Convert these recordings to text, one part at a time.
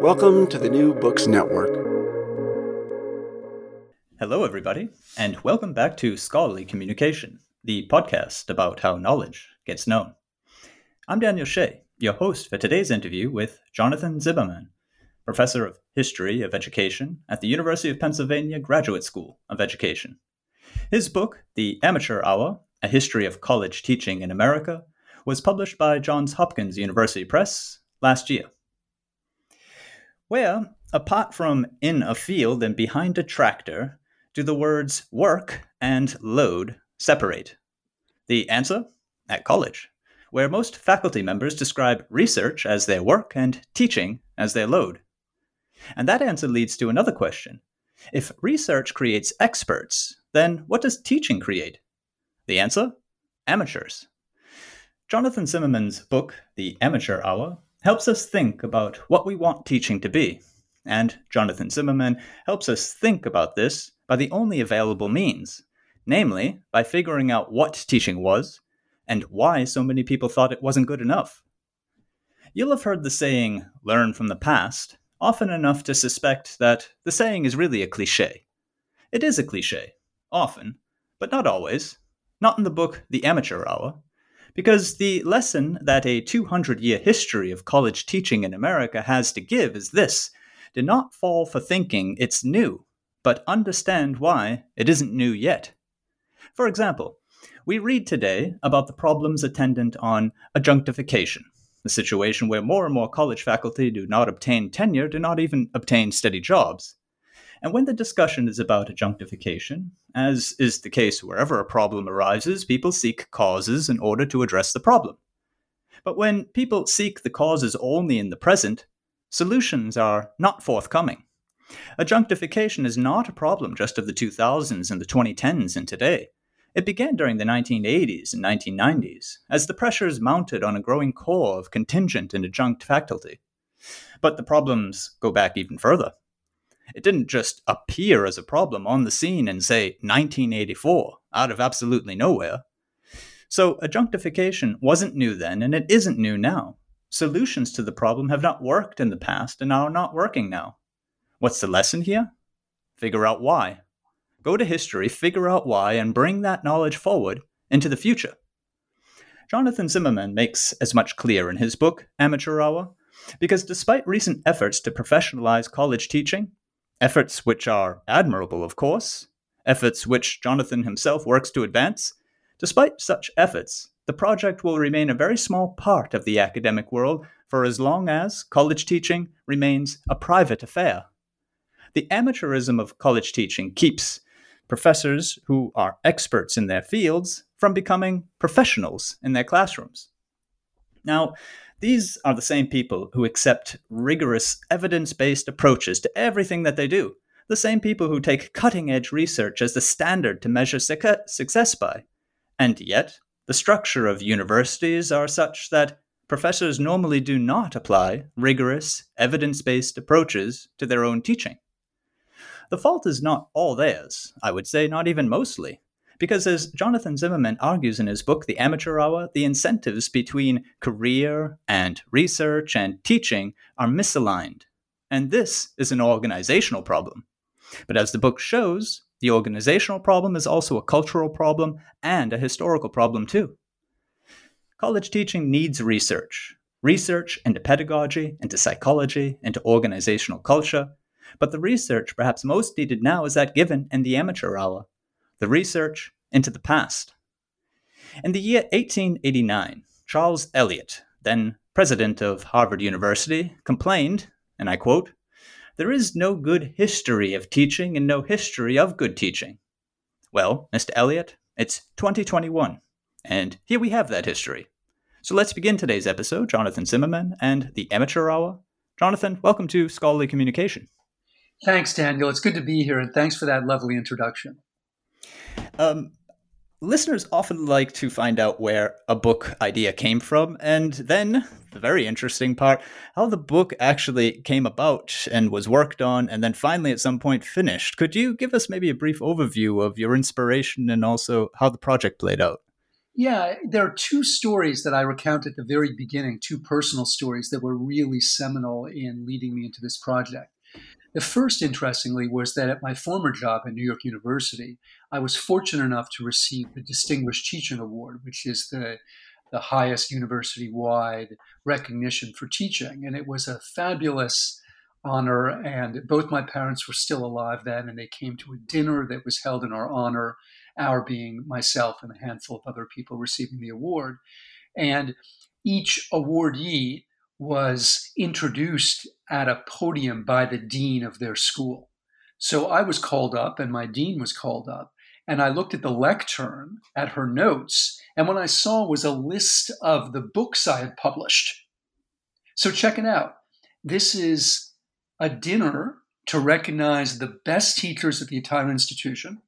Welcome to the New Books Network. Hello, everybody, and welcome back to Scholarly Communication, the podcast about how knowledge gets known. I'm Daniel Shea, your host for today's interview with Jonathan Zimmerman, professor of history of education at the University of Pennsylvania Graduate School of Education. His book, The Amateur Hour A History of College Teaching in America, was published by Johns Hopkins University Press last year where, apart from in a field and behind a tractor, do the words work and load separate? The answer? At college, where most faculty members describe research as their work and teaching as their load. And that answer leads to another question. If research creates experts, then what does teaching create? The answer? Amateurs. Jonathan Zimmerman's book, The Amateur Hour, helps us think about what we want teaching to be. And Jonathan Zimmerman helps us think about this by the only available means, namely, by figuring out what teaching was and why so many people thought it wasn't good enough. You'll have heard the saying, learn from the past, often enough to suspect that the saying is really a cliche. It is a cliche, often, but not always. Not in the book The Amateur Hour, because the lesson that a 200 year history of college teaching in America has to give is this do not fall for thinking it's new, but understand why it isn't new yet. For example, we read today about the problems attendant on adjunctification, the situation where more and more college faculty do not obtain tenure, do not even obtain steady jobs. And when the discussion is about adjunctification, as is the case wherever a problem arises, people seek causes in order to address the problem. But when people seek the causes only in the present, solutions are not forthcoming. Adjunctification is not a problem just of the 2000s and the 2010s and today. It began during the 1980s and 1990s, as the pressures mounted on a growing core of contingent and adjunct faculty. But the problems go back even further. It didn't just appear as a problem on the scene in, say, 1984, out of absolutely nowhere. So, adjunctification wasn't new then, and it isn't new now. Solutions to the problem have not worked in the past and are not working now. What's the lesson here? Figure out why. Go to history, figure out why, and bring that knowledge forward into the future. Jonathan Zimmerman makes as much clear in his book, Amateur Hour, because despite recent efforts to professionalize college teaching, Efforts which are admirable, of course, efforts which Jonathan himself works to advance. Despite such efforts, the project will remain a very small part of the academic world for as long as college teaching remains a private affair. The amateurism of college teaching keeps professors who are experts in their fields from becoming professionals in their classrooms. Now, these are the same people who accept rigorous, evidence based approaches to everything that they do, the same people who take cutting edge research as the standard to measure success by. And yet, the structure of universities are such that professors normally do not apply rigorous, evidence based approaches to their own teaching. The fault is not all theirs, I would say, not even mostly. Because as Jonathan Zimmerman argues in his book, The Amateur Hour, the incentives between career and research and teaching are misaligned. And this is an organizational problem. But as the book shows, the organizational problem is also a cultural problem and a historical problem, too. College teaching needs research research into pedagogy, into psychology, into organizational culture. But the research, perhaps most needed now, is that given in the amateur hour the research into the past. In the year 1889, Charles Eliot, then president of Harvard University, complained, and I quote, There is no good history of teaching and no history of good teaching. Well, Mr. Eliot, it's 2021, and here we have that history. So let's begin today's episode, Jonathan Zimmerman and the Amateur Hour. Jonathan, welcome to Scholarly Communication. Thanks, Daniel. It's good to be here, and thanks for that lovely introduction. Um, listeners often like to find out where a book idea came from, and then the very interesting part how the book actually came about and was worked on, and then finally at some point finished. Could you give us maybe a brief overview of your inspiration and also how the project played out? Yeah, there are two stories that I recount at the very beginning, two personal stories that were really seminal in leading me into this project. The first, interestingly, was that at my former job at New York University, I was fortunate enough to receive the Distinguished Teaching Award, which is the, the highest university wide recognition for teaching. And it was a fabulous honor. And both my parents were still alive then, and they came to a dinner that was held in our honor, our being myself and a handful of other people receiving the award. And each awardee was introduced at a podium by the dean of their school. So I was called up and my dean was called up. And I looked at the lectern at her notes. And what I saw was a list of the books I had published. So check it out. This is a dinner to recognize the best teachers at the entire institution.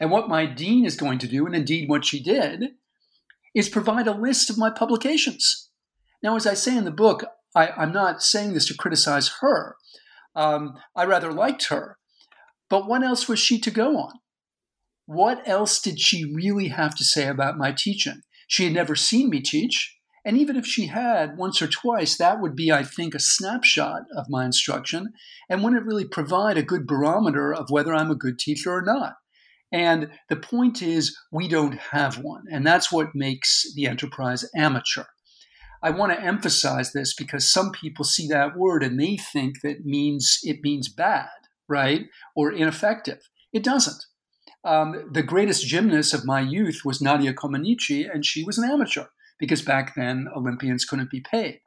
And what my dean is going to do, and indeed what she did, is provide a list of my publications. Now, as I say in the book, I, am not saying this to criticize her. Um, I rather liked her. But what else was she to go on? What else did she really have to say about my teaching? She had never seen me teach. And even if she had once or twice, that would be, I think, a snapshot of my instruction and wouldn't really provide a good barometer of whether I'm a good teacher or not. And the point is, we don't have one. And that's what makes the enterprise amateur. I want to emphasize this because some people see that word and they think that means it means bad, right? Or ineffective. It doesn't. Um, the greatest gymnast of my youth was Nadia Comaneci, and she was an amateur because back then Olympians couldn't be paid.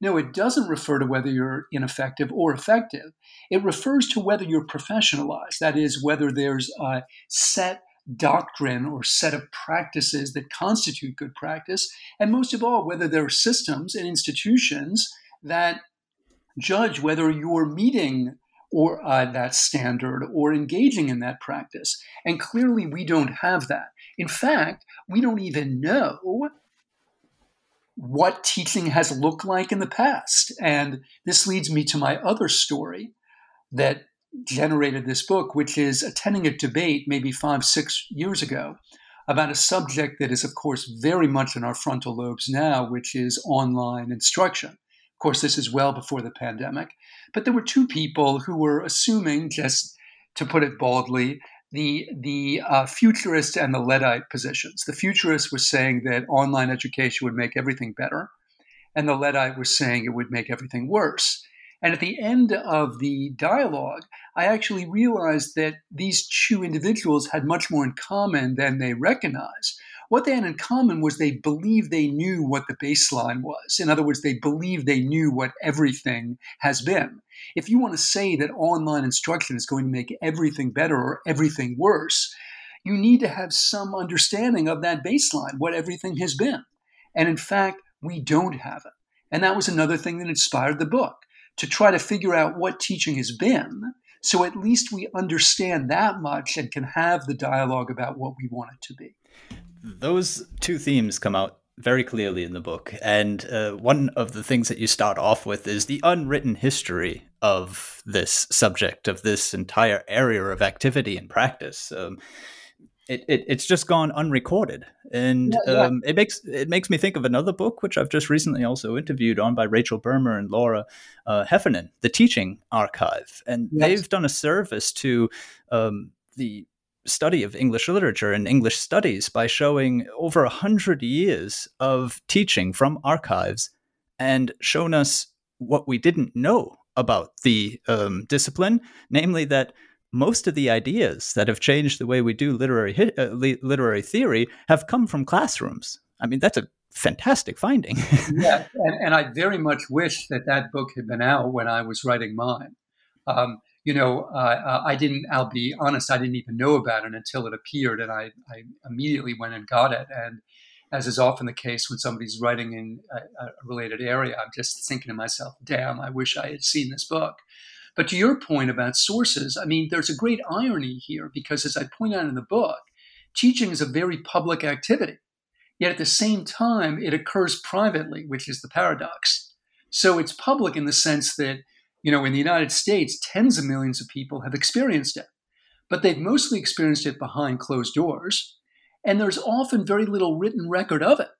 No, it doesn't refer to whether you're ineffective or effective. It refers to whether you're professionalized. That is, whether there's a set doctrine or set of practices that constitute good practice, and most of all, whether there are systems and institutions that judge whether you're meeting or uh, that standard or engaging in that practice. And clearly, we don't have that. In fact, we don't even know what teaching has looked like in the past. And this leads me to my other story that generated this book, which is attending a debate maybe five, six years ago about a subject that is, of course, very much in our frontal lobes now, which is online instruction. Of course, this is well before the pandemic. But there were two people who were assuming, just to put it baldly, the the uh, futurist and the Luddite positions. The futurist was saying that online education would make everything better, and the Luddite was saying it would make everything worse. And at the end of the dialogue, I actually realized that these two individuals had much more in common than they recognized. What they had in common was they believed they knew what the baseline was. In other words, they believed they knew what everything has been. If you want to say that online instruction is going to make everything better or everything worse, you need to have some understanding of that baseline, what everything has been. And in fact, we don't have it. And that was another thing that inspired the book to try to figure out what teaching has been. So at least we understand that much and can have the dialogue about what we want it to be. Those two themes come out very clearly in the book. And uh, one of the things that you start off with is the unwritten history of this subject, of this entire area of activity and practice. Um, it, it, it's just gone unrecorded, and yeah, yeah. Um, it makes it makes me think of another book which I've just recently also interviewed on by Rachel Buurma and Laura uh, Heffernan, the Teaching Archive, and yes. they've done a service to um, the study of English literature and English studies by showing over a hundred years of teaching from archives and shown us what we didn't know about the um, discipline, namely that most of the ideas that have changed the way we do literary uh, literary theory have come from classrooms. I mean, that's a fantastic finding. yeah, and, and, I very much wish that that book had been out when I was writing mine. Um, you know, uh, I didn't. I'll be honest. I didn't even know about it until it appeared, and I, I immediately went and got it. And as is often the case when somebody's writing in a, a related area, I'm just thinking to myself, "Damn, I wish I had seen this book." But to your point about sources, I mean, there's a great irony here because, as I point out in the book, teaching is a very public activity. Yet at the same time, it occurs privately, which is the paradox. So it's public in the sense that, you know, in the United States, tens of millions of people have experienced it, but they've mostly experienced it behind closed doors. And there's often very little written record of it.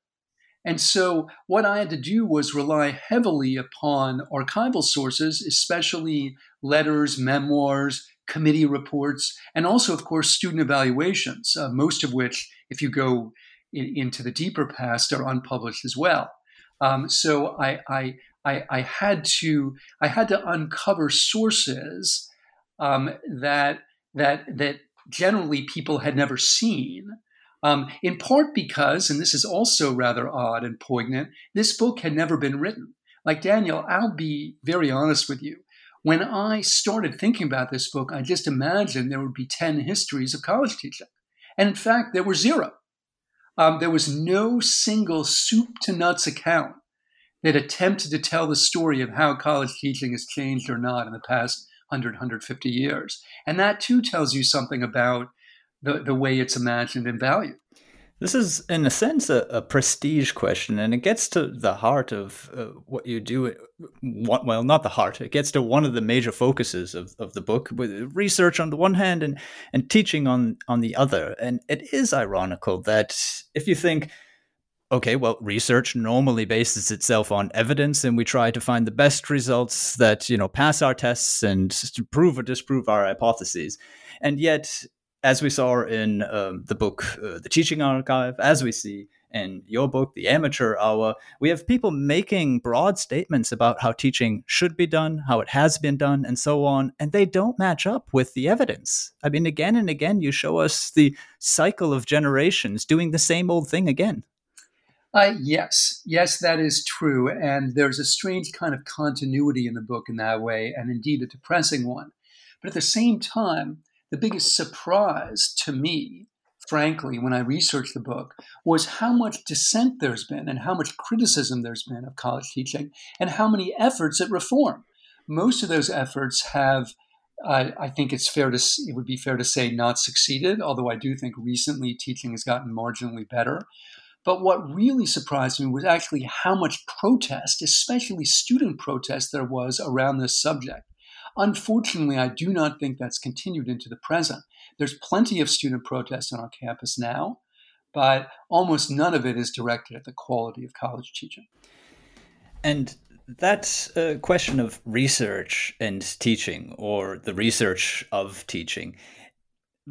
And so, what I had to do was rely heavily upon archival sources, especially letters, memoirs, committee reports, and also, of course, student evaluations, uh, most of which, if you go in, into the deeper past, are unpublished as well. Um, so I, I, I, I, had to I had to uncover sources um, that that that generally people had never seen. Um, in part because, and this is also rather odd and poignant, this book had never been written. Like Daniel, I'll be very honest with you. When I started thinking about this book, I just imagined there would be 10 histories of college teaching. And in fact, there were zero. Um, there was no single soup to nuts account that attempted to tell the story of how college teaching has changed or not in the past 100, 150 years. And that too tells you something about the, the way it's imagined and valued. This is, in a sense, a, a, prestige question, and it gets to the heart of uh, what you do. What, Well, not the heart. It gets to one of the major focuses of, of the book, with research on the one hand and, and teaching on, on the other. And it is ironical that if you think, okay, well, research normally bases itself on evidence, and we try to find the best results that you know pass our tests and prove or disprove our hypotheses. And yet, as we saw in um, the book uh, The Teaching Archive, as we see in your book, The Amateur Hour, we have people making broad statements about how teaching should be done, how it has been done, and so on, and they don't match up with the evidence. I mean, again and again, you show us the cycle of generations doing the same old thing again. Uh, yes, yes, that is true. And there's a strange kind of continuity in the book in that way, and indeed a depressing one. But at the same time, the biggest surprise to me, frankly, when I researched the book, was how much dissent there's been and how much criticism there's been of college teaching and how many efforts at reform. Most of those efforts have, uh, I think it's fair to it would be fair to say, not succeeded. Although I do think recently teaching has gotten marginally better. But what really surprised me was actually how much protest, especially student protest, there was around this subject. Unfortunately, I do not think that's continued into the present. There's plenty of student protests on our campus now, but almost none of it is directed at the quality of college teaching. And that uh, question of research and teaching, or the research of teaching,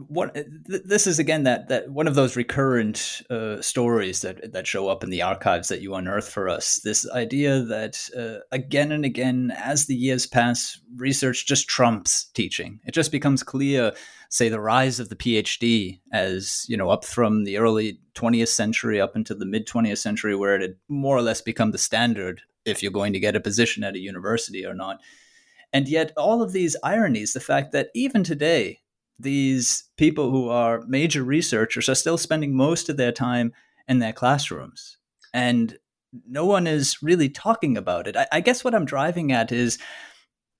what th- this is again that that one of those recurrent uh, stories that that show up in the archives that you unearth for us. This idea that uh, again and again, as the years pass, research just trumps teaching. It just becomes clear. Say the rise of the PhD, as you know, up from the early 20th century up into the mid 20th century, where it had more or less become the standard if you're going to get a position at a university or not. And yet, all of these ironies, the fact that even today, these people who are major researchers are still spending most of their time in their classrooms. And no one is really talking about it. I, I, guess what I'm driving at is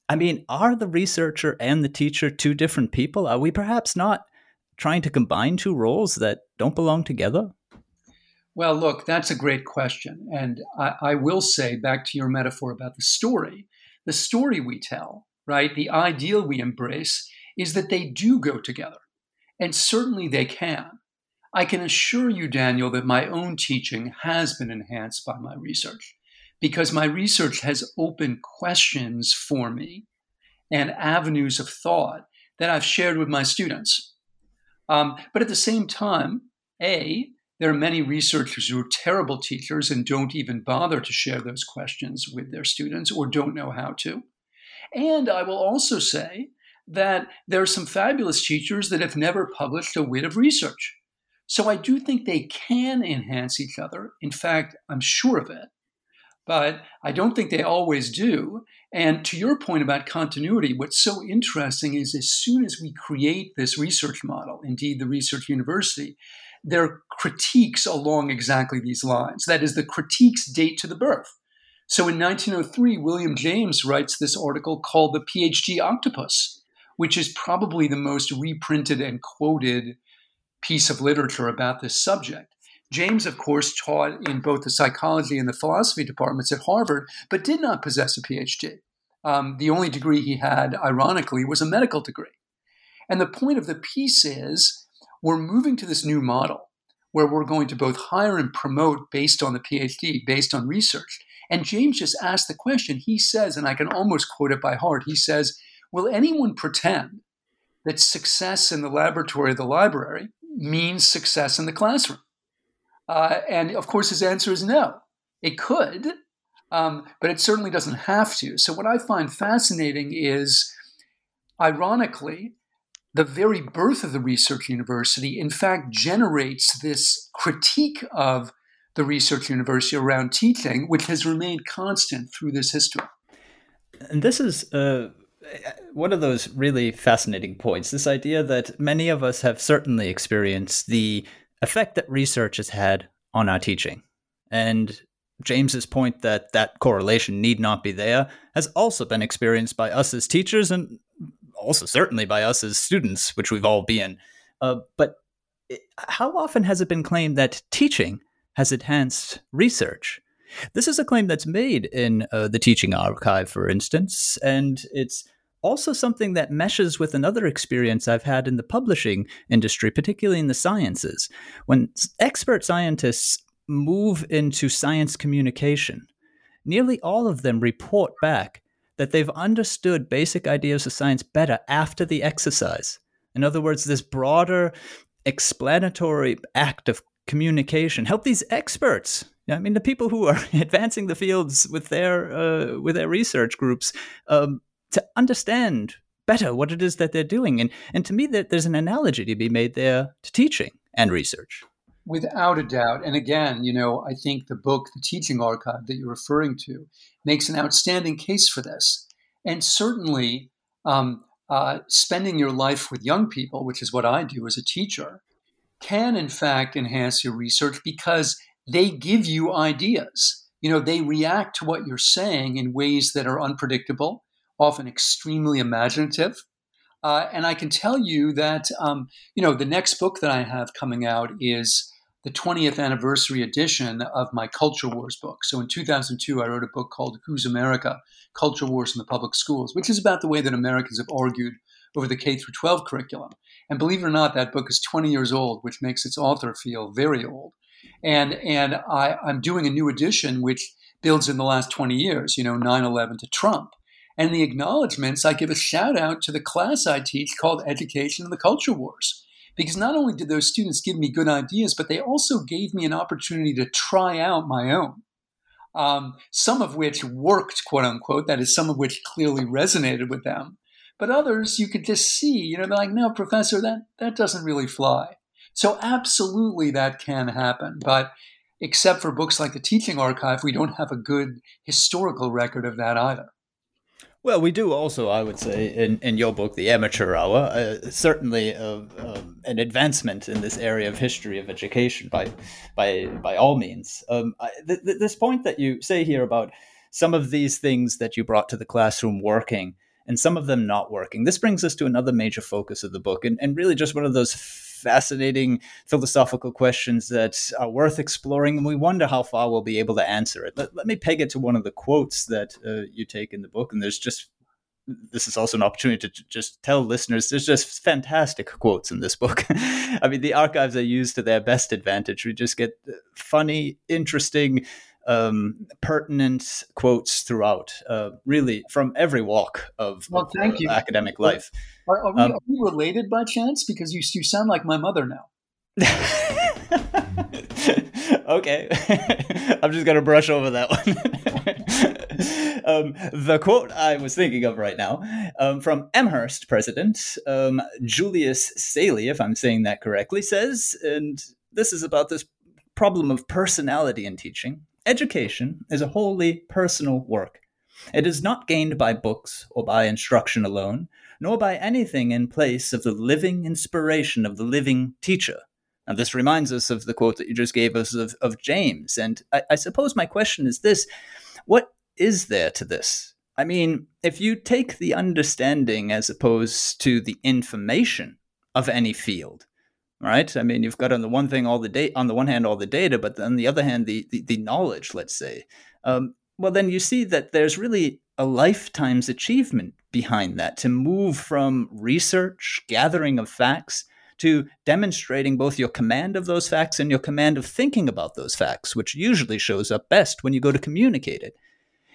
I mean, are the researcher and the teacher two different people? Are we perhaps not trying to combine two roles that don't belong together? Well, look, that's a great question. And I, I will say, back to your metaphor about the story, the story we tell right? The ideal we embrace is that they do go together. And certainly they can. I can assure you, Daniel, that my own teaching has been enhanced by my research because my research has opened questions for me and avenues of thought that I've shared with my students. Um, but at the same time, A, there are many researchers who are terrible teachers and don't even bother to share those questions with their students or don't know how to. And I will also say that there are some fabulous teachers that have never published a whit of research. So I do think they can enhance each other. In fact, I'm sure of it. But I don't think they always do. And to your point about continuity, what's so interesting is as soon as we create this research model, indeed the research university, there are critiques along exactly these lines. That is, the critiques date to the birth. So in 1903, William James writes this article called The PhD Octopus, which is probably the most reprinted and quoted piece of literature about this subject. James, of course, taught in both the psychology and the philosophy departments at Harvard, but did not possess a PhD. Um, the only degree he had, ironically, was a medical degree. And the point of the piece is we're moving to this new model where we're going to both hire and promote based on the PhD, based on research. And James just asked the question. He says, and I can almost quote it by heart, he says, Will anyone pretend that success in the laboratory or the library means success in the classroom? Uh, and of course, his answer is no. It could, um, but it certainly doesn't have to. So, what I find fascinating is, ironically, the very birth of the research university, in fact, generates this critique of the research university around teaching, which has remained constant through this history. And this is uh, one of those really fascinating points this idea that many of us have certainly experienced the effect that research has had on our teaching. And James's point that that correlation need not be there has also been experienced by us as teachers and also certainly by us as students, which we've all been. Uh, but it, how often has it been claimed that teaching has enhanced research. This is a claim that's made in uh, the teaching archive, for instance, and it's also something that meshes with another experience I've had in the publishing industry, particularly in the sciences. When expert scientists move into science communication, nearly all of them report back that they've understood basic ideas of science better after the exercise. In other words, this broader explanatory act of communication. Help these experts. I mean, the people who are advancing the fields with their uh, with their research groups um, to understand better what it is that they're doing. And and to me, that there's an analogy to be made there to teaching and research. Without a doubt. And again, you know, I think the book, The Teaching Archive, that you're referring to, makes an outstanding case for this. And certainly, um, uh, spending your life with young people, which is what I do as a teacher, can in fact enhance your research because they give you ideas. You know, they react to what you're saying in ways that are unpredictable, often extremely imaginative. Uh, and I can tell you that, um, you know, the next book that I have coming out is the 20th anniversary edition of my Culture Wars book. So in 2002, I wrote a book called Whose America? Culture Wars in the Public Schools, which is about the way that Americans have argued over the K through 12 curriculum. And believe it or not, that book is 20 years old, which makes its author feel very old. And and I, I'm doing a new edition which builds in the last 20 years, you know, 9/11 to Trump. And the acknowledgments, I give a shout out to the class I teach called Education and the Culture Wars. Because not only did those students give me good ideas, but they also gave me an opportunity to try out my own. Um, some of which worked, quote unquote, that is, some of which clearly resonated with them. But others you could just see, you know, they're like, no, professor, that, that doesn't really fly. So absolutely that can happen. But except for books like the Teaching Archive, we don't have a good historical record of that either. Well, we do also, I would say, in, in your book, The Amateur Hour, uh, certainly uh, um, an advancement in this area of history of education by by by all means. Um, I, th- th- this point that you say here about some of these things that you brought to the classroom working and some of them not working. This brings us to another major focus of the book, and, and really just one of those fascinating philosophical questions that are worth exploring, and we wonder how far we'll be able to answer it. Let, let me peg it to one of the quotes that uh, you take in the book, and there's just this is also an opportunity to just tell listeners there's just fantastic quotes in this book. I mean, the archives are used to their best advantage. We just get funny, interesting, um, pertinent quotes throughout, uh, really from every walk of, well, of uh, academic life. Are, are, we, Um, are we related by chance? Because you, you sound like my mother now. okay. I'm just going to brush over that one. um, the quote I was thinking of right now um, from Amherst president um, Julius Seelye, if I'm saying that correctly, says, and this is about this problem of personality in teaching education is a wholly personal work. It is not gained by books or by instruction alone, nor by anything in place of the living inspiration of the living teacher. Now, this reminds us of the quote that you just gave us of, of James. And I, I suppose my question is this what is there to this? I mean, if you take the understanding as opposed to the information of any field, right? I mean, you've got on the one thing all the data, on the one hand, all the data, but on the other hand, the the, the knowledge. Let's say, um, well, then you see that there's really a lifetime's achievement behind that to move from research, gathering of facts, to demonstrating both your command of those facts and your command of thinking about those facts, which usually shows up best when you go to communicate it.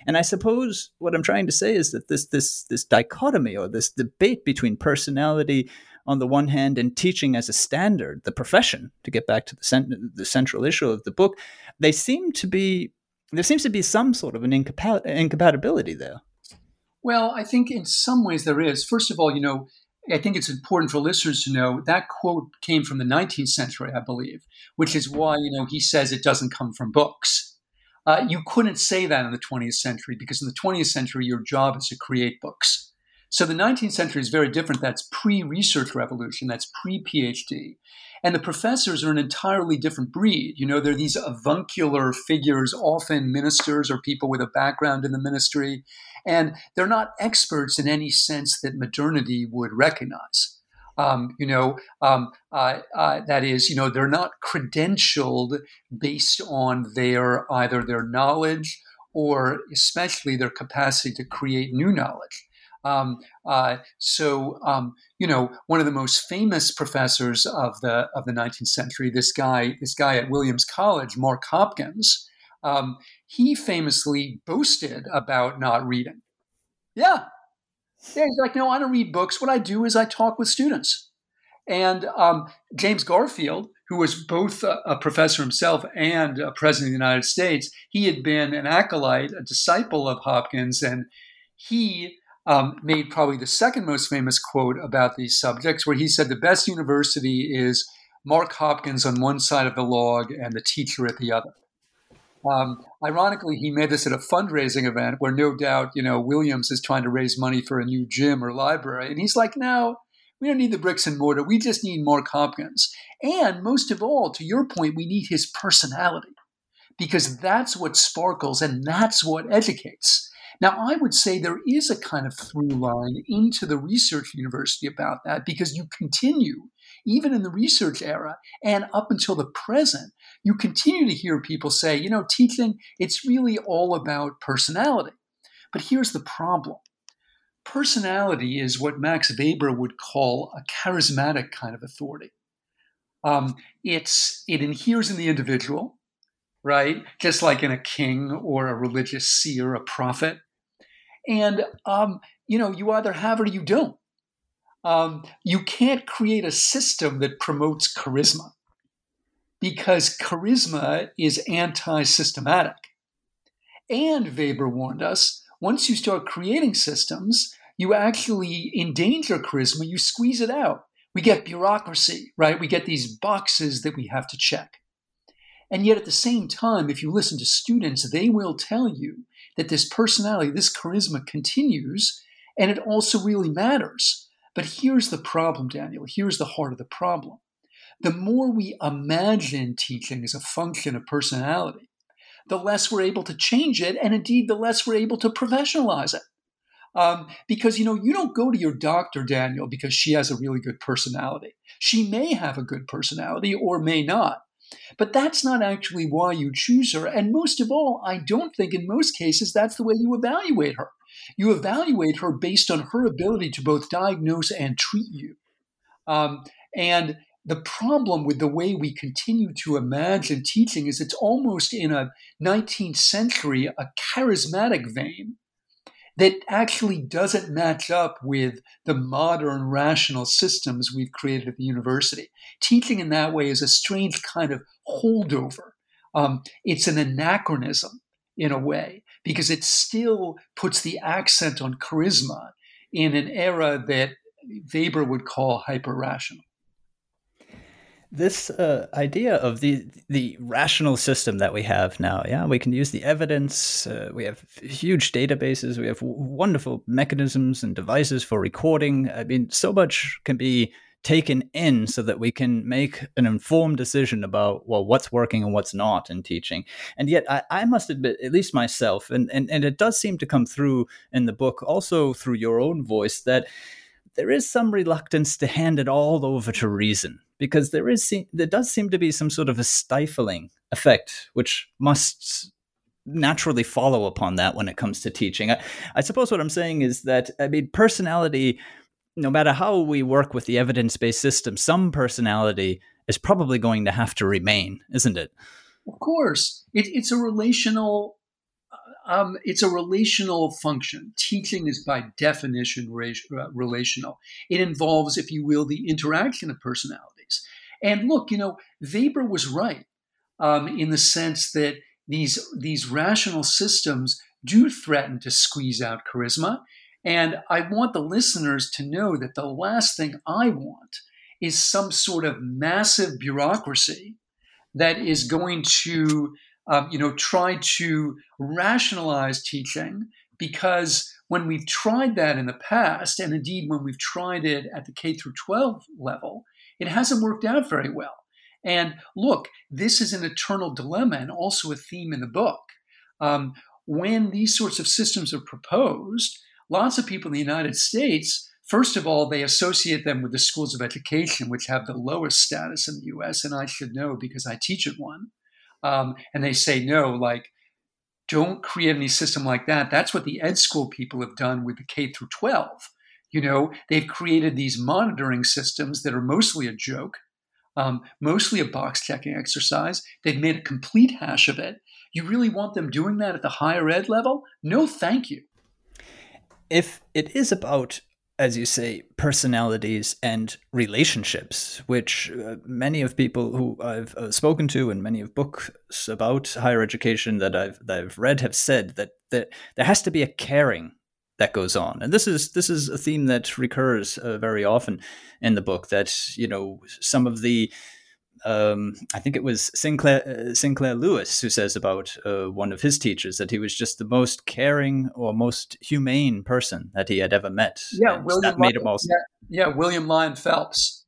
And I suppose what I'm trying to say is that this this this dichotomy or this debate between personality on the one hand and teaching as a standard, the profession, to get back to the cent- the central issue of the book, they seem to be there seems to be some sort of an incompat- incompatibility there. Well, I think in some ways there is. First of all, you know, I think it's important for listeners to know that quote came from the 19th century, I believe, which is why, you know, he says it doesn't come from books. Uh, you couldn't say that in the 20th century because in the 20th century, your job is to create books. So the 19th century is very different. That's pre research revolution, that's pre PhD. And the professors are an entirely different breed. You know, they're these avuncular figures, often ministers or people with a background in the ministry. And they're not experts in any sense that modernity would recognize. Um, you know, um, uh, uh, that is, you know, they're not credentialed based on their either their knowledge or especially their capacity to create new knowledge. Um, uh, so, um, you know, one of the most famous professors of the of the 19th century, this guy, this guy at Williams College, Mark Hopkins, um, he famously boasted about not reading. Yeah, yeah, he's like, no, I don't read books. What I do is I talk with students. And um, James Garfield, who was both a, a, professor himself and a president of the United States, he had been an acolyte, a disciple of Hopkins, and he um, made probably the second most famous quote about these subjects, where he said the best university is Mark Hopkins on one side of the log and the teacher at the other. Um, ironically, he made this at a fundraising event where no doubt, you know, Williams is trying to raise money for a new gym or library. And he's like, no, we don't need the bricks and mortar. We just need Mark Hopkins. And most of all, to your point, we need his personality because that's what sparkles and that's what educates. Now, I would say there is a kind of through line into the research university about that because you continue, even in the research era and up until the present, you continue to hear people say, you know, teaching, it's really all about personality. But here's the problem personality is what Max Weber would call a charismatic kind of authority. Um, it's it inheres in the individual, right? Just like in a king or a religious seer, a prophet. And um, you know, you either have or you don't. Um, you can't create a system that promotes charisma because charisma is anti-systematic. And Weber warned us once you start creating systems, you actually endanger charisma, you squeeze it out. We get bureaucracy, right? We get these boxes that we have to check. And yet, at the same time, if you listen to students, they will tell you that this personality, this charisma continues, and it also really matters. But here's the problem, Daniel. Here's the heart of the problem. The more we imagine teaching as a function of personality, the less we're able to change it, and indeed, the less we're able to professionalize it. Um, because you know you don't go to your doctor daniel because she has a really good personality she may have a good personality or may not but that's not actually why you choose her and most of all i don't think in most cases that's the way you evaluate her You evaluate her based on her ability to both diagnose and treat you. Um, and the problem with the way we continue to imagine teaching is it's almost in a 19th century, a charismatic vein that actually doesn't match up with the modern rational systems we've created at the university. Teaching in that way is a strange kind of holdover. Um, it's an anachronism in a way because it still puts the accent on charisma in an era that Weber would call hyper rational this uh, idea of the the rational system that we have now yeah we can use the evidence uh, we have huge databases we have w- wonderful mechanisms and devices for recording. I mean so much can be taken in so that we can make an informed decision about well what's working and what's not in teaching. And yet i, I must admit at least myself and, and and it does seem to come through in the book also through your own voice that there is some reluctance to hand it all over to reason because there is there does seem to be some sort of a stifling effect which must naturally follow upon that when it comes to teaching. I, I suppose what I'm saying is that I mean personality no matter how we work with the evidence-based system some personality is probably going to have to remain, isn't it? Of course. It, it's a relational um, it's a relational function. Teaching is by definition uh, relational. It involves, if you will, the interaction of personality. And look, you know, Weber was right um, in the sense that these these rational systems do threaten to squeeze out charisma. And I want the listeners to know that the last thing I want is some sort of massive bureaucracy that is going to, um, you know, try to rationalize teaching because when we've tried that in the past, and indeed when we've tried it at the K through 12 level, it hasn't worked out very well. And look, this is an eternal dilemma and also a theme in the book. Um, when these sorts of systems are proposed, lots of people in the United States, first of all, they associate them with the schools of education, which have the lowest status in the US. And I should know because I teach at one. Um, and they say, no, like, don't create any system like that. That's what the ed school people have done with the K through 12. You know, they've created these monitoring systems that are mostly a joke, um, mostly a box checking exercise. They've made a complete hash of it. You really want them doing that at the higher ed level? No, thank you. If it is about as you say, personalities and relationships, which uh, many of people who I've uh, spoken to and many of books about higher education that I've that I've read have said that, that there has to be a caring that goes on. And this is this is a theme that recurs uh, very often in the book. That you know some of the um, I think it was Sinclair uh, Sinclair Lewis who says about uh, one of his teachers that he was just the most caring or most humane person that he had ever met. Yeah, William that made him also. Yeah, yeah, William Lyon Phelps.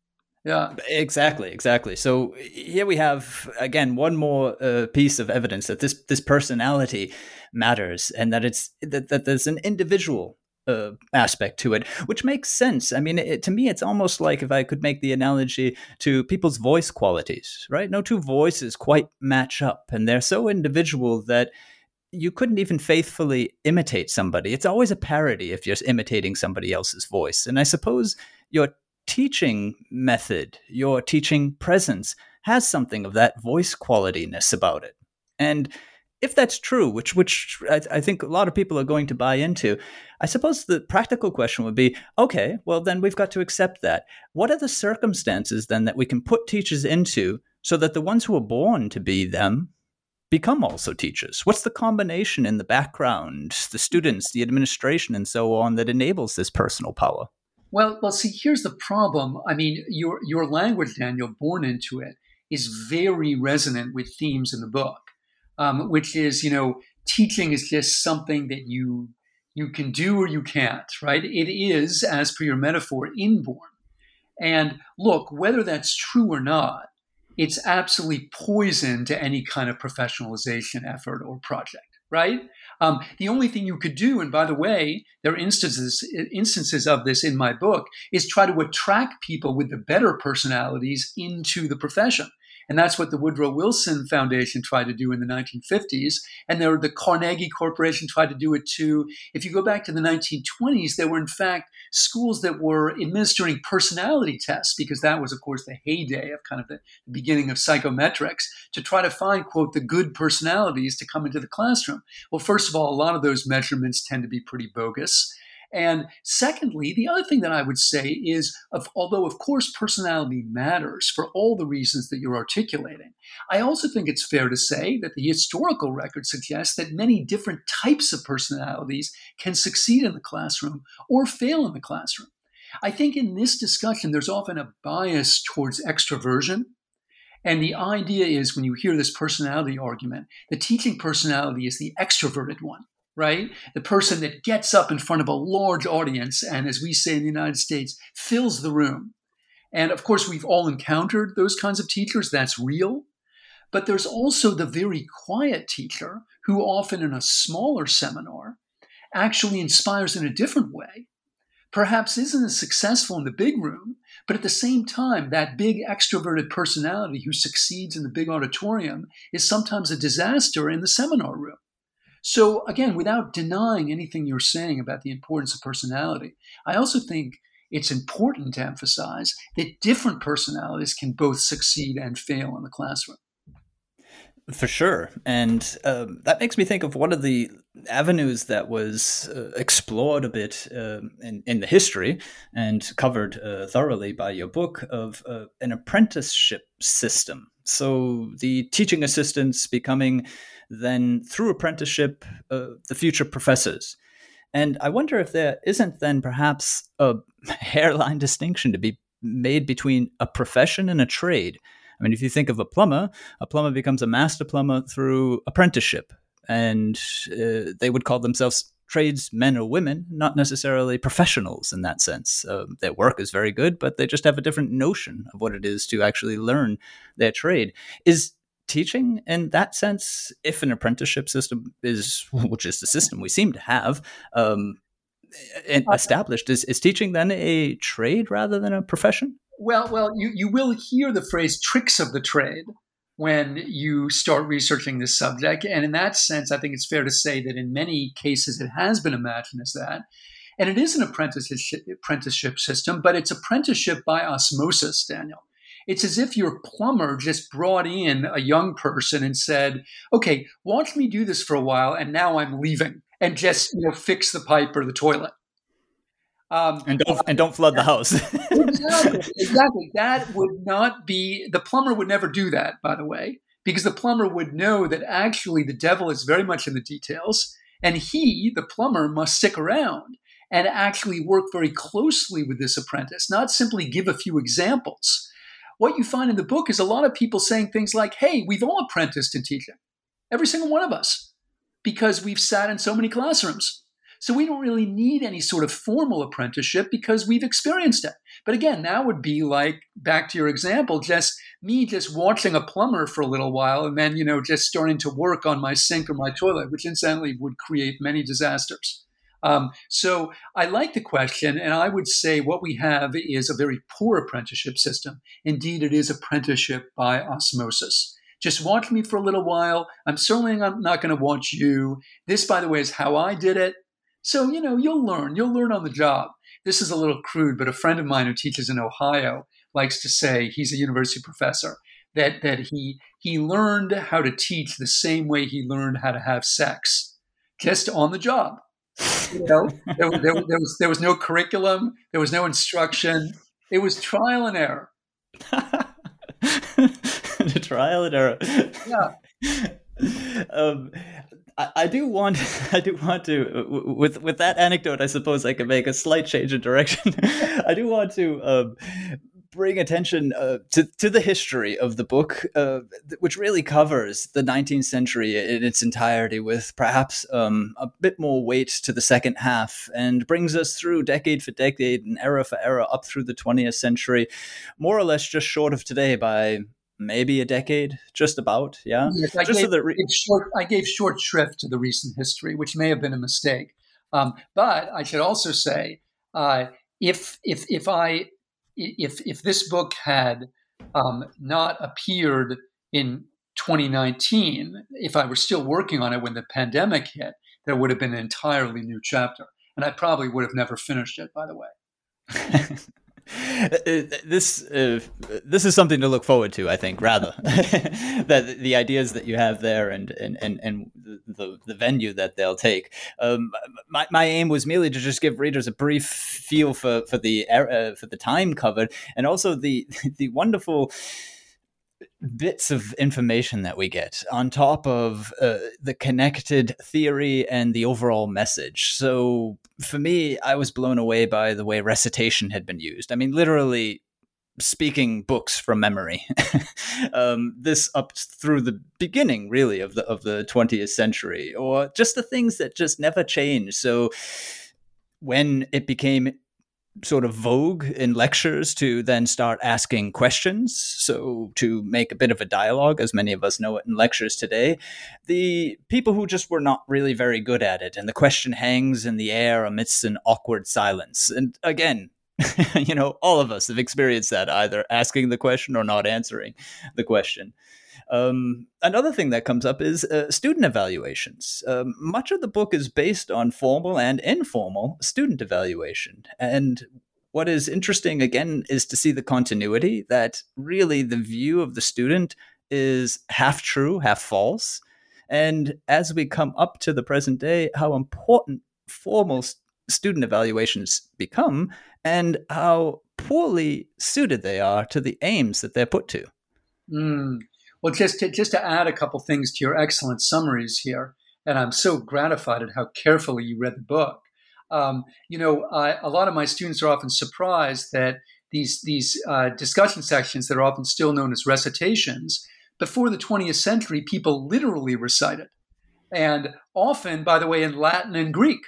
Yeah. Exactly, exactly. So here we have again one more uh, piece of evidence that this this personality matters and that it's that, that there's an individual uh, aspect to it, which makes sense. I mean, it, to me, it's almost like if I could make the analogy to people's voice qualities, right? No two voices quite match up, and they're so individual that you couldn't even faithfully imitate somebody. It's always a parody if you're imitating somebody else's voice. And I suppose your teaching method, your teaching presence has something of that voice qualityness about it. And if that's true, which which I, I, think a lot of people are going to buy into, I suppose the practical question would be, okay, well then we've got to accept that. What are the circumstances then that we can put teachers into so that the ones who are born to be them become also teachers? What's the combination in the background, the students, the administration, and so on that enables this personal power? Well, well, see, here's the problem. I mean, your your language, Daniel, born into it, is very resonant with themes in the book, um, which is, you know, teaching is just something that you you can do or you can't, right? It is, as per your metaphor, inborn. And look, whether that's true or not, it's absolutely poison to any kind of professionalization effort or project, right? Um, the only thing you could do, and by the way, there are instances instances of this in my book, is try to attract people with the better personalities into the profession. And that's what the Woodrow Wilson Foundation tried to do in the 1950s. And there, the Carnegie Corporation tried to do it too. If you go back to the 1920s, there were, in fact, schools that were administering personality tests, because that was, of course, the heyday of kind of the, the beginning of psychometrics, to try to find, quote, the good personalities to come into the classroom. Well, first of all, a lot of those measurements tend to be pretty bogus. And secondly, the other thing that I would say is, of, although of course personality matters for all the reasons that you're articulating, I also think it's fair to say that the historical record suggests that many different types of personalities can succeed in the classroom or fail in the classroom. I think in this discussion, there's often a bias towards extroversion. And the idea is when you hear this personality argument, the teaching personality is the extroverted one right? The person that gets up in front of a large audience and, as we say in the United States, fills the room. And of course, we've all encountered those kinds of teachers. That's real. But there's also the very quiet teacher who, often in a smaller seminar, actually inspires in a different way. Perhaps isn't as successful in the big room, but at the same time, that big extroverted personality who succeeds in the big auditorium is sometimes a disaster in the seminar room. So, again, without denying anything you're saying about the importance of personality, I also think it's important to emphasize that different personalities can both succeed and fail in the classroom. For sure. And um, that makes me think of one of the avenues that was uh, explored a bit uh, in, in the history and covered uh, thoroughly by your book of uh, an apprenticeship system. So the teaching assistants becoming then through apprenticeship, uh, the future professors. And I wonder if there isn't then perhaps a hairline distinction to be made between a profession and a trade. I mean, if you think of a plumber, a plumber becomes a master plumber through apprenticeship, and uh, they would call themselves tradesmen or women, not necessarily professionals in that sense. Uh, their work is very good, but they just have a different notion of what it is to actually learn their trade. Is teaching. In that sense if an apprenticeship system is which is the system we seem to have um, established is, is teaching then a trade rather than a profession? Well well you, you will hear the phrase tricks of the trade when you start researching this subject. And in that sense i think it's fair to say that in many cases it has been imagined as that. And it is an apprenticeship, apprenticeship system but it's apprenticeship by osmosis daniel it's as if your plumber just brought in a young person and said, okay, watch me do this for a while, and now I'm leaving, and just you know fix the pipe or the toilet. Um, and don't and don't flood the house. exactly, exactly. That would not be the plumber would never do that. By the way, because the plumber would know that actually the devil is very much in the details, and he, the plumber, must stick around and actually work very closely with this apprentice, not simply give a few examples what you find in the book is a lot of people saying things like, hey, we've all apprenticed in teaching, every single one of us, because we've sat in so many classrooms. So we don't really need any sort of formal apprenticeship because we've experienced it. But again, that would be like back to your example, just me just watching a plumber for a little while and then, you know, just starting to work on my sink or my toilet, which incidentally would create many disasters. Um, so I like the question, and I would say what we have is a very poor apprenticeship system. Indeed, it is apprenticeship by osmosis. Just watch me for a little while. I'm certainly not going to watch you. This, by the way, is how I did it. So, you know, you'll learn. You'll learn on the job. This is a little crude, but a friend of mine who teaches in Ohio likes to say he's a university professor that that he he learned how to teach the same way he learned how to have sex, just on the job. You know, there, there, there, was there was no curriculum, there was no instruction. It was trial and error. the trial and error. Yeah. Um, I, I, do want, I do want to, with with that anecdote, I suppose I can make a slight change in direction. I do want to um, bring attention uh, to, to the history of the book, uh, which really covers the 19th century in its entirety, with perhaps um, a bit more weight to the second half, and brings us through decade for decade and era for era up through the 20th century, more or less just short of today by maybe a decade, just about. Yeah. Yes, I, just gave, so re- short, I gave short shrift to the recent history, which may have been a mistake. Um, but I should also say, uh, if if if I if if this book had um, not appeared in 2019, if I were still working on it when the pandemic hit, there would have been an entirely new chapter. And I probably would have never finished it, by the way. this uh, this is something to look forward to. I think rather that the ideas that you have there and and and, and the, the venue that they'll take. Um, my, my aim was merely to just give readers a brief feel for for the uh, for the time covered and also the the wonderful bits of information that we get on top of uh, the connected theory and the overall message. So for me, I was blown away by the way recitation had been used. I mean, literally speaking books from memory. um, this up through the beginning, really, of the of the twentieth century, or just the things that just never change. So when it became sort of vogue in lectures to then start asking questions. So, to make a bit of a dialogue, as many of us know it in lectures today, the people who just were not really very good at it, and the question hangs in the air amidst an awkward silence. And again, you know, all of us have experienced that either asking the question or not answering the question. Um, another thing that comes up is uh, student evaluations. Um, much of the book is based on formal and informal student evaluation. And what is interesting, again, is to see the continuity that really the view of the student is half true, half false. And as we come up to the present day, how important formal student evaluations become and how poorly suited they are to the aims that they're put to. Mm. Well, just to, just to add a couple things to your excellent summaries here, and I'm so gratified at how carefully you read the book. Um, you know, I, a lot of my students are often surprised that these these uh, discussion sections that are often still known as recitations before the 20th century, people literally recited, and often, by the way, in Latin and Greek,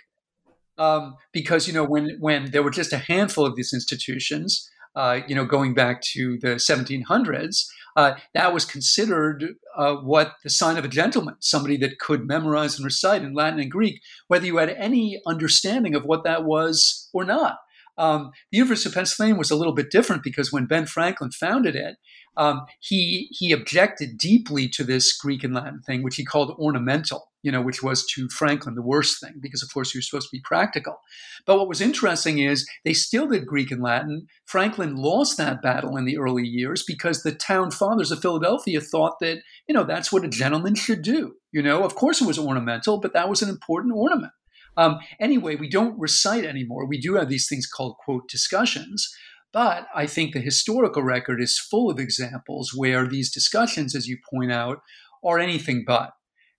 um, because you know when when there were just a handful of these institutions, uh, you know, going back to the 1700s uh, that was considered uh, what the sign of a gentleman, somebody that could memorize and recite in Latin and Greek, whether you had any understanding of what that was or not. Um, the University of Pennsylvania was a little bit different because when Ben Franklin founded it, um, he he objected deeply to this Greek and Latin thing, which he called ornamental you know, which was to Franklin the worst thing because, of course, you're supposed to be practical. But what was interesting is they still did Greek and Latin. Franklin lost that battle in the early years because the town fathers of Philadelphia thought that, you know, that's what a gentleman should do. You know, of course it was ornamental, but that was an important ornament. Um, anyway, we don't recite anymore. We do have these things called, quote, discussions. But I think the historical record is full of examples where these discussions, as you point out, are anything but.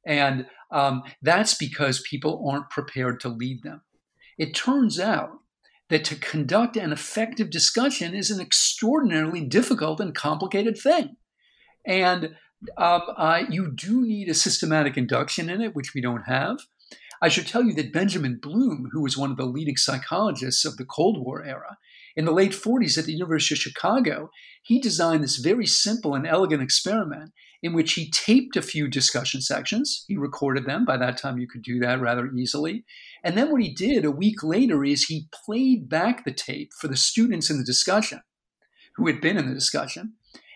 And um, that's because people aren't prepared to lead them. It turns out that to conduct an effective discussion is an extraordinarily difficult and complicated thing. And um, uh, you do need a systematic induction in it, which we don't have. I should tell you that Benjamin Bloom, who was one of the leading psychologists of the Cold War era, in the late 40s at the University of Chicago, he designed this very simple and elegant experiment in which he taped a few discussion sections. He recorded them. By that time, you could do that rather easily. And then what he did a week later is he played back the tape for the students in the discussion who had been in the discussion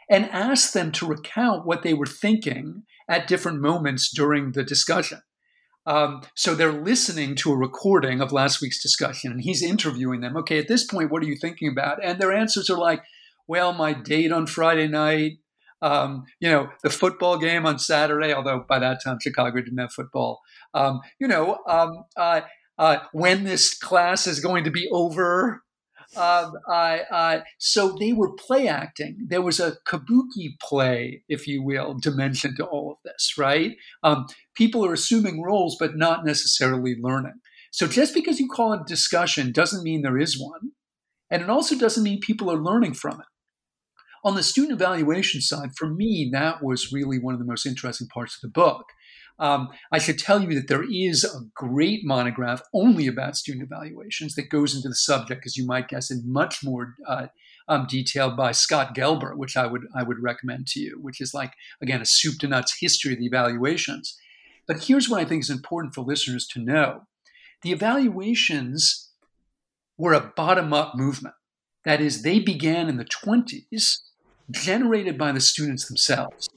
and asked them to recount what they were thinking at different moments during the discussion. Um, so they're listening to a recording of last week's discussion and he's interviewing them. Okay, at this point, what are you thinking about? And their answers are like, well, my date on Friday night, um, you know, the football game on Saturday, although by that time Chicago didn't have football. Um, you know, um, uh, uh, when this class is going to be over. Um, so they were play acting. There was a kabuki play, if you will, dimension to all of this, right? Um, people are assuming roles, but not necessarily learning. So just because you call it discussion doesn't mean there is one. And it also doesn't mean people are learning from it. On the student evaluation side, for me, that was really one of the most interesting parts of the book. Um, I should tell you that there is a great monograph only about student evaluations that goes into the subject, as you might guess, in much more uh, um, detail by Scott Gelber, which I would I would recommend to you, which is like again a soup to nuts history of the evaluations. But here's what I think is important for listeners to know: the evaluations were a bottom up movement. That is, they began in the 20s generated by the students themselves.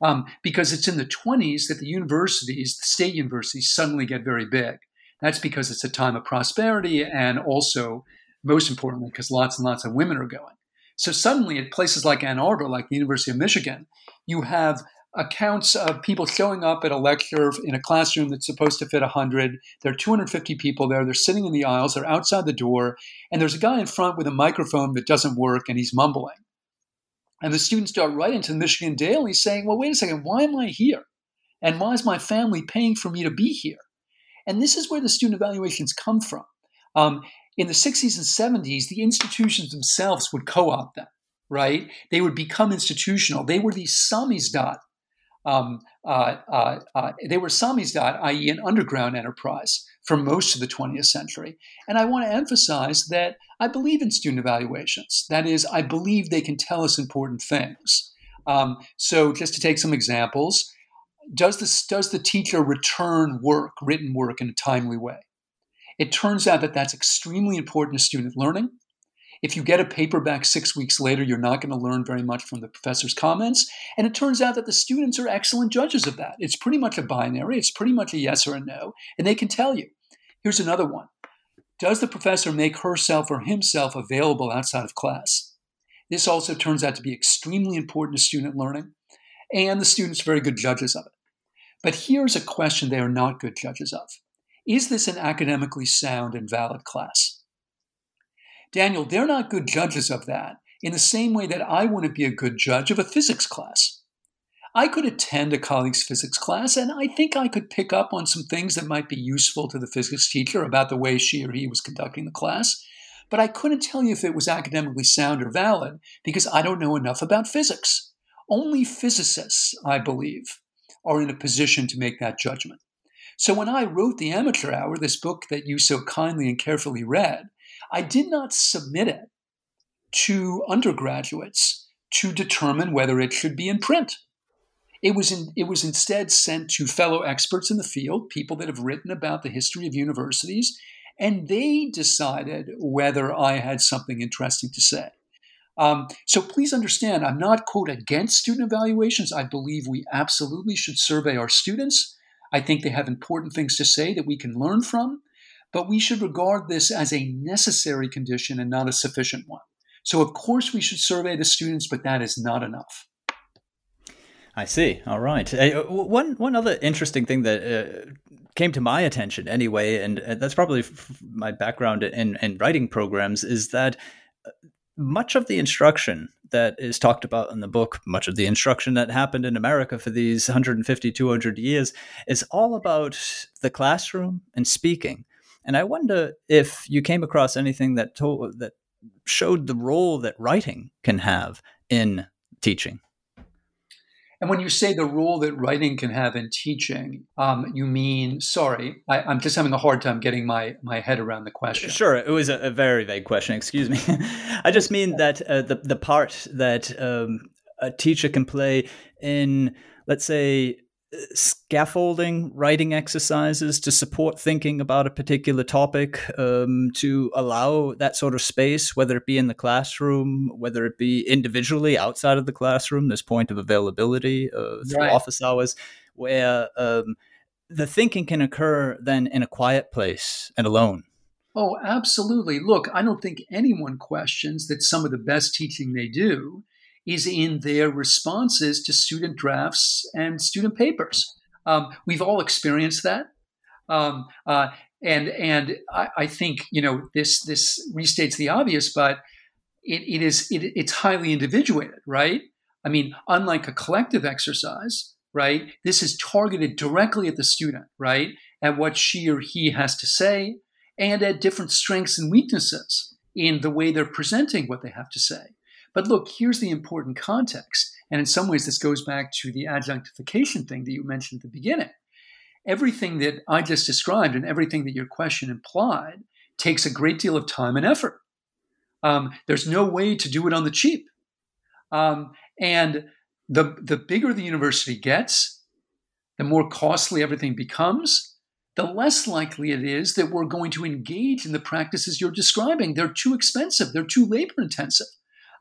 Um, because it's in the 20s that the universities, the state universities, suddenly get very big. That's because it's a time of prosperity and also, most importantly, because lots and lots of women are going. So suddenly, at places like Ann Arbor, like the University of Michigan, you have accounts of people showing up at a lecture in a classroom that's supposed to fit 100. There are 250 people there. They're sitting in the aisles, they're outside the door, and there's a guy in front with a microphone that doesn't work and he's mumbling. And the students start writing to the Michigan Daily saying, Well, wait a second, why am I here? And why is my family paying for me to be here? And this is where the student evaluations come from. Um, in the 60s and 70s, the institutions themselves would co opt them, right? They would become institutional. They were these samizdat um, Uh, uh, uh, they were samizdat, i.e., an underground enterprise for most of the 20th century. And I want to emphasize that I believe in student evaluations. That is, I believe they can tell us important things. Um, so, just to take some examples, does, this, does the teacher return work, written work, in a timely way? It turns out that that's extremely important to student learning. If you get a paper back six weeks later, you're not going to learn very much from the professor's comments. And it turns out that the students are excellent judges of that. It's pretty much a binary, it's pretty much a yes or a no, and they can tell you. Here's another one Does the professor make herself or himself available outside of class? This also turns out to be extremely important to student learning, and the students are very good judges of it. But here's a question they are not good judges of Is this an academically sound and valid class? Daniel, they're not good judges of that in the same way that I wouldn't be a good judge of a physics class. I could attend a colleague's physics class, and I think I could pick up on some things that might be useful to the physics teacher about the way she or he was conducting the class. But I couldn't tell you if it was academically sound or valid because I don't know enough about physics. Only physicists, I believe, are in a position to make that judgment. So when I wrote The Amateur Hour, this book that you so kindly and carefully read, I did not submit it to undergraduates to determine whether it should be in print. It was, in, it was instead sent to fellow experts in the field, people that have written about the history of universities, and they decided whether I had something interesting to say. Um, so please understand, I'm not, quote, against student evaluations. I believe we absolutely should survey our students. I think they have important things to say that we can learn from but we should regard this as a necessary condition and not a sufficient one. So, of course, we should survey the students, but that is not enough. I see. All right. Uh, one one other interesting thing that uh, came to my attention, anyway, and uh, that's probably f- my background in, in writing programs, is that uh, much of the instruction that is talked about in the book, much of the instruction that happened in America for these 150, 200 years, is all about the classroom and speaking. And I wonder if you came across anything that told that showed the role that writing can have in teaching. And when you say the role that writing can have in teaching, um, you mean, sorry, I, am just having a hard time getting my, my head around the question. Sure, it was a, a very vague question, excuse me. I just mean that uh, the, the part that um, a teacher can play in, let's say, scaffolding writing exercises to support thinking about a particular topic um, to allow that sort of space whether it be in the classroom whether it be individually outside of the classroom this point of availability uh, through right. office hours where um, the thinking can occur then in a quiet place and alone oh absolutely look i don't think anyone questions that some of the best teaching they do is in their responses to student drafts and student papers. Um, we've all experienced that. Um, uh, and and I, I, think you know this this restates the obvious, but it, it is it, it's highly individuated, right? I mean, unlike a collective exercise, right? This is targeted directly at the student, right? At what she or he has to say, and at different strengths and weaknesses in the way they're presenting what they have to say. But look, here's the important context. And in some ways, this goes back to the adjunctification thing that you mentioned at the beginning. Everything that I just described and everything that your question implied takes a great deal of time and effort. Um, there's no way to do it on the cheap. Um, and the, the bigger the university gets, the more costly everything becomes, the less likely it is that we're going to engage in the practices you're describing. They're too expensive, they're too labor intensive.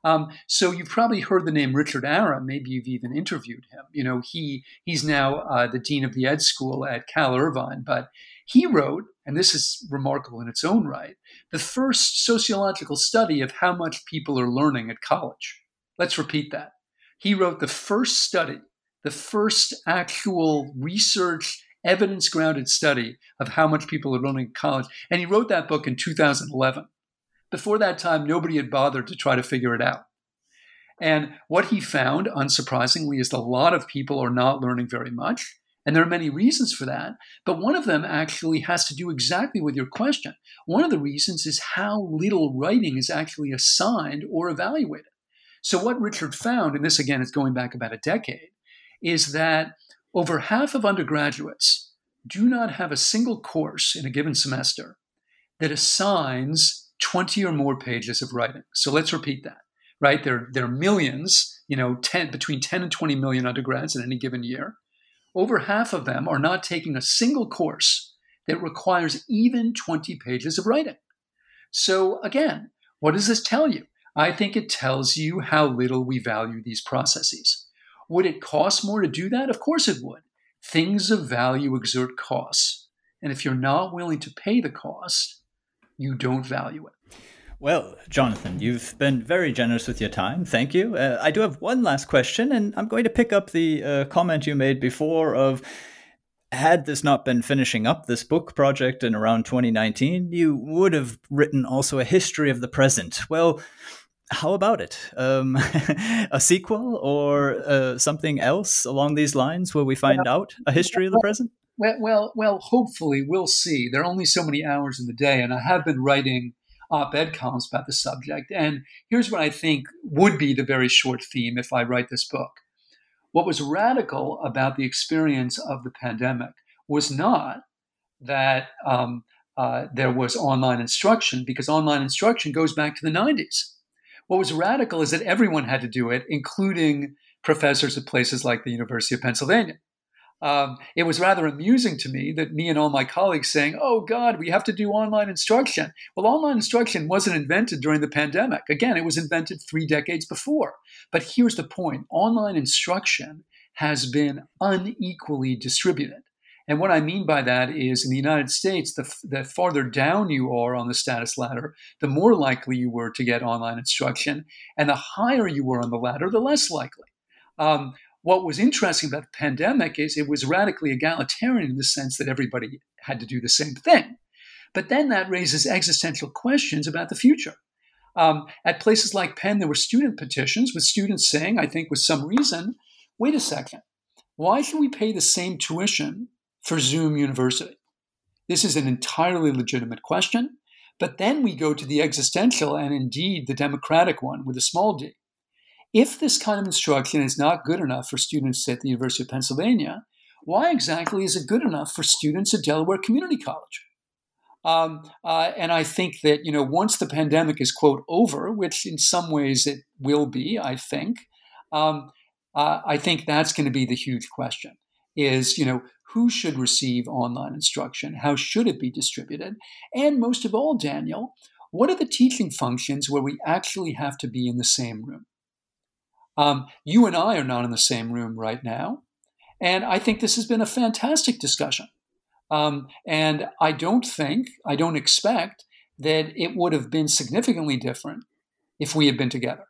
Um, so you've probably heard the name Richard Arum. Maybe you've even interviewed him. You know, he he's now uh, the dean of the Ed School at Cal Irvine, but he wrote, and this is remarkable in its own right, the first sociological study of how much people are learning at college. Let's repeat that. He wrote the first study, the first actual research, evidence grounded study of how much people are learning at college. And he wrote that book in 2011. Before that time, nobody had bothered to try to figure it out. And what he found, unsurprisingly, is that a lot of people are not learning very much. And there are many reasons for that. But one of them actually has to do exactly with your question. One of the reasons is how little writing is actually assigned or evaluated. So, what Richard found, and this again is going back about a decade, is that over half of undergraduates do not have a single course in a given semester that assigns 20 or more pages of writing. So let's repeat that, right? There, there are millions, you know, 10, between 10 and 20 million undergrads in any given year. Over half of them are not taking a single course that requires even 20 pages of writing. So again, what does this tell you? I think it tells you how little we value these processes. Would it cost more to do that? Of course it would. Things of value exert costs. And if you're not willing to pay the cost, you don't value it. Well, Jonathan, you've been very generous with your time. Thank you. Uh, I do have one last question, and I'm going to pick up the uh, comment you made before of had this not been finishing up this book project in around 2019, you would have written also a history of the present. Well, how about it? Um, a sequel or uh, something else along these lines where we find out a history of the present? Well, well, well, hopefully we'll see. There are only so many hours in the day, and I have been writing op-ed columns about the subject. And here's what I think would be the very short theme if I write this book. What was radical about the experience of the pandemic was not that um, uh, there was online instruction, because online instruction goes back to the 90s. What was radical is that everyone had to do it, including professors at places like the University of Pennsylvania um, it was rather amusing to me that me and all my colleagues saying, "Oh God, we have to do online instruction." Well, online instruction wasn't invented during the pandemic. Again, it was invented three decades before. But here's the point: online instruction has been unequally distributed. And what I mean by that is in the United States, the, the farther down you are on the status ladder, the more likely you were to get online instruction. And the higher you were on the ladder, the less likely. Um, what was interesting about the pandemic is it was radically egalitarian in the sense that everybody had to do the same thing. But then that raises existential questions about the future. Um, at places like Penn, there were student petitions with students saying, I think with some reason, wait a second, why should we pay the same tuition for Zoom University? This is an entirely legitimate question. But then we go to the existential and indeed the democratic one with a small d. If this kind of instruction is not good enough for students at the University of Pennsylvania, why exactly is it good enough for students at Delaware Community College? Um, uh, and I think that you know once the pandemic is quote over, which in some ways it will be, I think, um, uh, I think that's going to be the huge question: is you know who should receive online instruction, how should it be distributed, and most of all, Daniel, what are the teaching functions where we actually have to be in the same room? Um, you and I are not in the same room right now. And I think this has been a fantastic discussion. Um, and I don't think, I don't expect that it would have been significantly different if we had been together.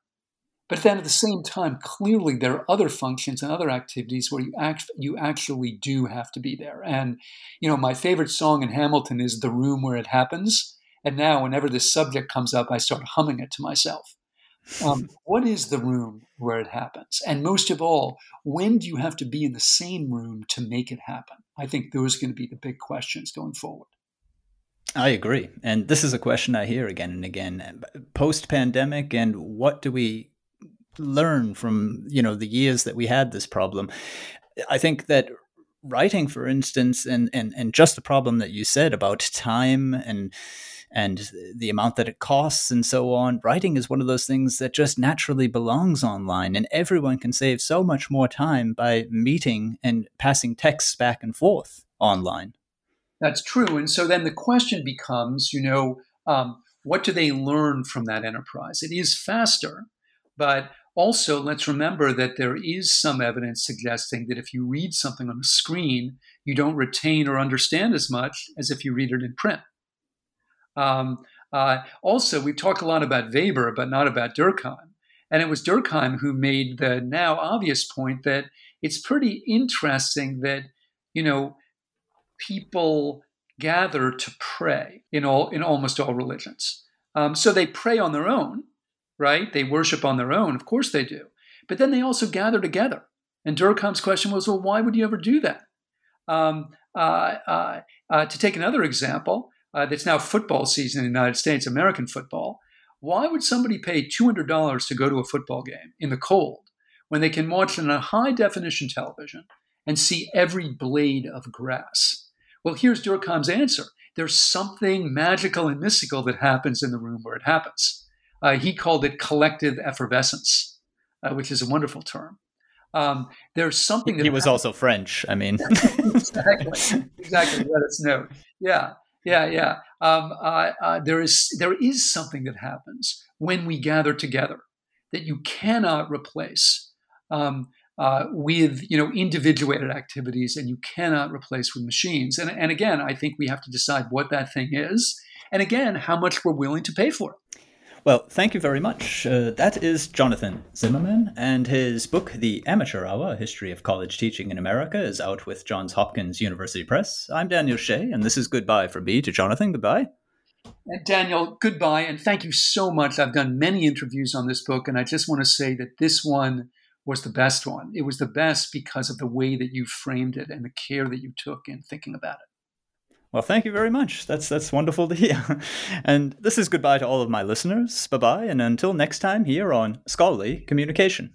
But then at the same time, clearly there are other functions and other activities where you act, you actually do have to be there. And you know, my favorite song in Hamilton is "The Room Where It Happens." And now, whenever this subject comes up, I start humming it to myself. Um, what is the room where it happens? And most of all, when do you have to be in the same room to make it happen? I think those are going to be the big questions going forward. I agree. And this is a question I hear again and again. Post pandemic, and what do we learn from you know the years that we had this problem? I think that writing, for instance, and and and just the problem that you said about time and and the amount that it costs and so on. Writing is one of those things that just naturally belongs online, and everyone can save so much more time by meeting and passing texts back and forth online. That's true. And so then the question becomes, you know, um, what do they learn from that enterprise? It is faster, But also, let's remember that there is some evidence suggesting that if you read something on a screen, you don't retain or understand as much as if you read it in print. Um, uh, also, we've talked a lot about Weber, but not about Durkheim. And it was Durkheim who made the now obvious point that it's pretty interesting that, you know, people gather to pray in all in almost all religions. Um, so they pray on their own, right? They worship on their own. Of course they do. But then they also gather together. And Durkheim's question was, well, why would you ever do that? Um, uh, uh, uh, to take another example, uh, that's now football season in the United States, American football. Why would somebody pay $200 to go to a football game in the cold when they can watch it on a high definition television and see every blade of grass? Well, here's Durkheim's answer there's something magical and mystical that happens in the room where it happens. Uh, he called it collective effervescence, uh, which is a wonderful term. Um, there's something that he was happens. also French. I mean, exactly, exactly. Let us know. Yeah, yeah, yeah. Um, uh, uh, there is there is something that happens when we gather together that you cannot replace um, uh, with you know individuated activities, and you cannot replace with machines. And and again, I think we have to decide what that thing is, and again, how much we're willing to pay for it. Well, thank you very much. Uh, that is Jonathan Zimmerman, and his book, The Amateur Hour History of College Teaching in America, is out with Johns Hopkins University Press. I'm Daniel Shea, and this is goodbye from me to Jonathan. Goodbye. And Daniel, goodbye, and thank you so much. I've done many interviews on this book, and I just want to say that this one was the best one. It was the best because of the way that you framed it and the care that you took in thinking about it. Well, thank you very much. That's that's wonderful to hear. And this is goodbye to all of my listeners. Bye bye, and until next time here on Scholarly Communication.